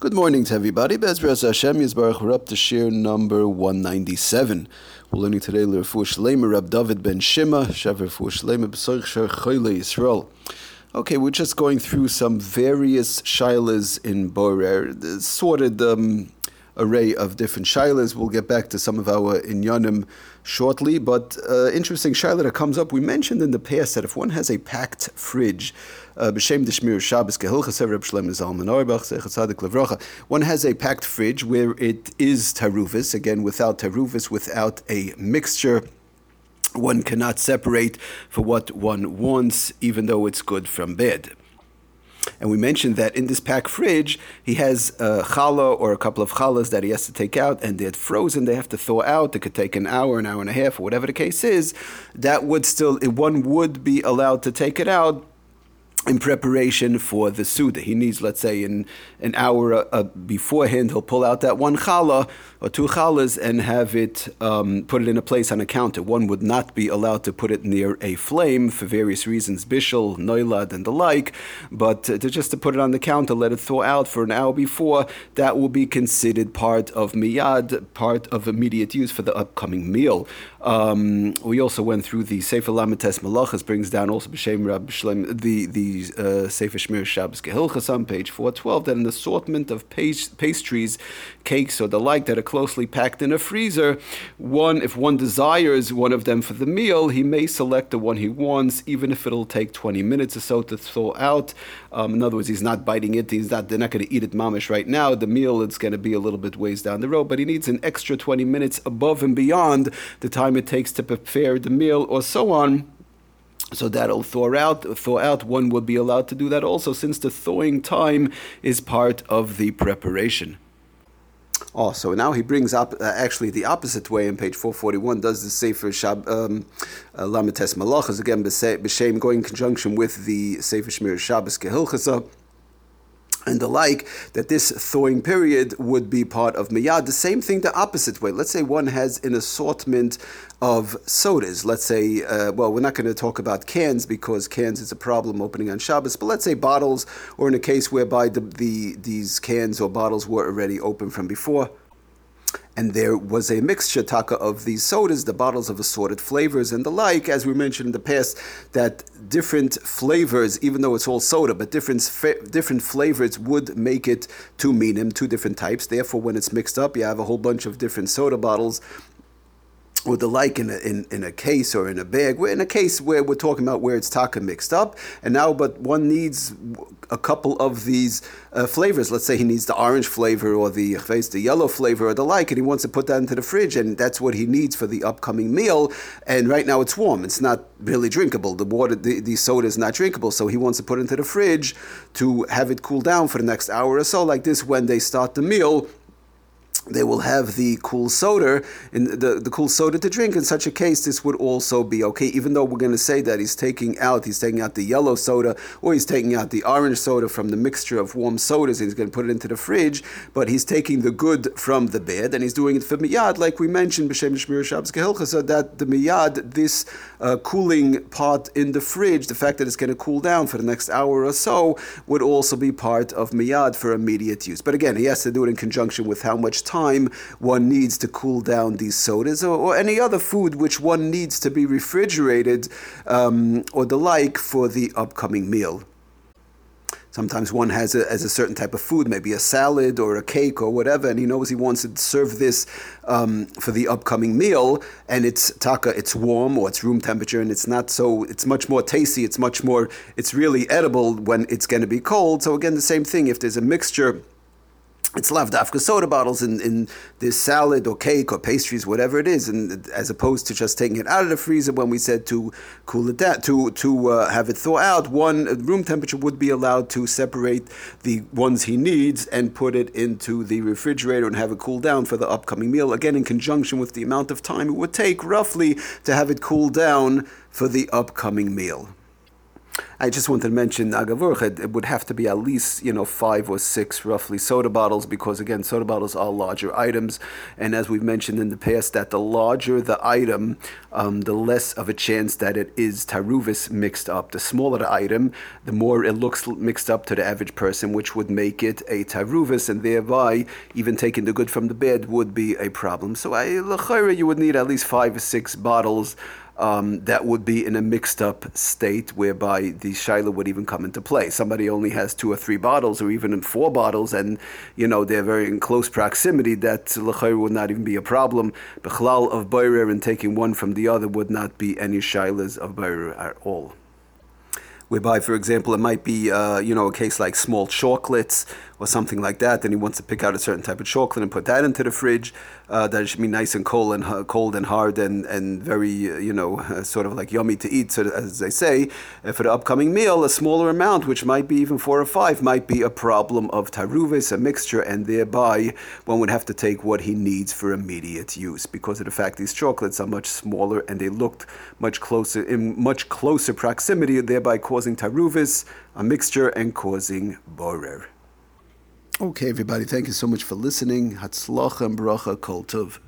Good morning to everybody. Bezras Hashem Yisbarach. We're up to shiur number 197. We're learning today L'Refu Shlema Rab David Ben Shima Shav Refu Shlema B'Soich Shar Choyle Yisrael. Okay, we're just going through some various shilas in Borer, sorted um, array of different shilas. We'll get back to some of our inyanim shortly, but uh, interesting shilah that comes up. We mentioned in the past that if one has a packed fridge, uh, b'shem deshmir Shabbos kehilchas Reb Zalman Levracha. One has a packed fridge where it is taruvis again without taruvis, without a mixture one cannot separate for what one wants, even though it's good from bad. And we mentioned that in this pack fridge, he has a challah or a couple of challahs that he has to take out, and they're frozen. They have to thaw out. It could take an hour, an hour and a half, or whatever the case is. That would still, one would be allowed to take it out in preparation for the Suda. He needs, let's say, in an hour uh, uh, beforehand, he'll pull out that one challah or two challahs and have it, um, put it in a place on a counter. One would not be allowed to put it near a flame for various reasons, bishul, noilad, and the like, but uh, to just to put it on the counter, let it thaw out for an hour before, that will be considered part of miyad, part of immediate use for the upcoming meal. Um, we also went through the Sefer Lamites Malachas, brings down also B'Shem Rab Shlem, the, the uh, Sefer Shmir Shabbos Kehilchas on page 412, that an assortment of pastries, cakes, or the like that are closely packed in a freezer, one, if one desires one of them for the meal, he may select the one he wants, even if it'll take 20 minutes or so to thaw out. Um, in other words, he's not biting it, he's not, they're not going to eat it mamish right now. The meal, it's going to be a little bit ways down the road, but he needs an extra 20 minutes above and beyond the time it takes to prepare the meal or so on. So that'll thaw out. Thaw out. One would be allowed to do that also, since the thawing time is part of the preparation. Oh, so now he brings up uh, actually the opposite way in page 441, does the Sefer Shab, um, uh, Lamites Malachas, again, B'Shem, going in conjunction with the Sefer Shmir Shabbos Kehilchasa and the like, that this thawing period would be part of miyad. The same thing the opposite way. Let's say one has an assortment of sodas. Let's say, uh, well, we're not going to talk about cans because cans is a problem opening on Shabbos, but let's say bottles, or in a case whereby the, the these cans or bottles were already open from before and there was a mixture taka of these sodas, the bottles of assorted flavors and the like, as we mentioned in the past, that different flavors, even though it's all soda, but different different flavors would make it two minim, two different types. Therefore, when it's mixed up, you have a whole bunch of different soda bottles or the like in a, in, in a case or in a bag. We're in a case where we're talking about where it's taka mixed up, and now but one needs a couple of these uh, flavors. Let's say he needs the orange flavor or the the yellow flavor or the like, and he wants to put that into the fridge, and that's what he needs for the upcoming meal. And right now it's warm; it's not really drinkable. The water, the, the soda is not drinkable, so he wants to put it into the fridge to have it cool down for the next hour or so. Like this, when they start the meal, they will have the cool soda in the, the cool soda to drink. In such a case, this would also be okay, even though we're going to say that he's taking out he's taking out the yellow soda or he's taking out the orange soda from the mixture of warm sodas and he's going to put it into the fridge, but he's taking the good from the bad and he's doing it for miyad, like we mentioned b'shem shmir shabbos so that the miyad, this uh, cooling part in the fridge, the fact that it's going to cool down for the next hour or so, would also be part of miyad for immediate use. But again, he has to do it in conjunction with how much time one needs to cool down these sodas or, or any other food which one needs to be refrigerated um, or the like for the upcoming meal. Sometimes one has a, as a certain type of food, maybe a salad or a cake or whatever, and he knows he wants to serve this um, for the upcoming meal, and it's taka, it's warm or it's room temperature, and it's not so, it's much more tasty, it's much more, it's really edible when it's going to be cold. So again, the same thing. If there's a mixture it's lavdafka soda bottles in, in this salad or cake or pastries, whatever it is, and as opposed to just taking it out of the freezer when we said to cool it down, to to uh, have it thaw out. One room temperature would be allowed to separate the ones he needs and put it into the refrigerator and have it cool down for the upcoming meal. Again, in conjunction with the amount of time it would take roughly to have it cool down for the upcoming meal. I just wanted to mention agavurcha. It would have to be at least you know five or six roughly soda bottles because again soda bottles are larger items, and as we've mentioned in the past, that the larger the item, um, the less of a chance that it is taruvis mixed up. The smaller the item, the more it looks mixed up to the average person, which would make it a taruvis, and thereby even taking the good from the bad would be a problem. So I you would need at least five or six bottles um, that would be in a mixed up state whereby the shaila would even come into play. Somebody only has two or three bottles or even in four bottles and, you know, they're very in close proximity, that l'chayr would not even be a problem. Bechlal of Bayrer and taking one from the other would not be any shailas of Bayrer at all whereby, for example, it might be, uh, you know, a case like small chocolates or something like that, and he wants to pick out a certain type of chocolate and put that into the fridge. Uh, that it should be nice and cold and uh, cold and hard and and very uh, you know uh, sort of like yummy to eat. So as they say, for the upcoming meal, a smaller amount, which might be even four or five, might be a problem of taruvis, a mixture, and thereby one would have to take what he needs for immediate use because of the fact these chocolates are much smaller and they looked much closer in much closer proximity, thereby causing taruvis, a mixture, and causing borer. Okay, everybody, thank you so much for listening. Hatzlacha and bracha kol tov.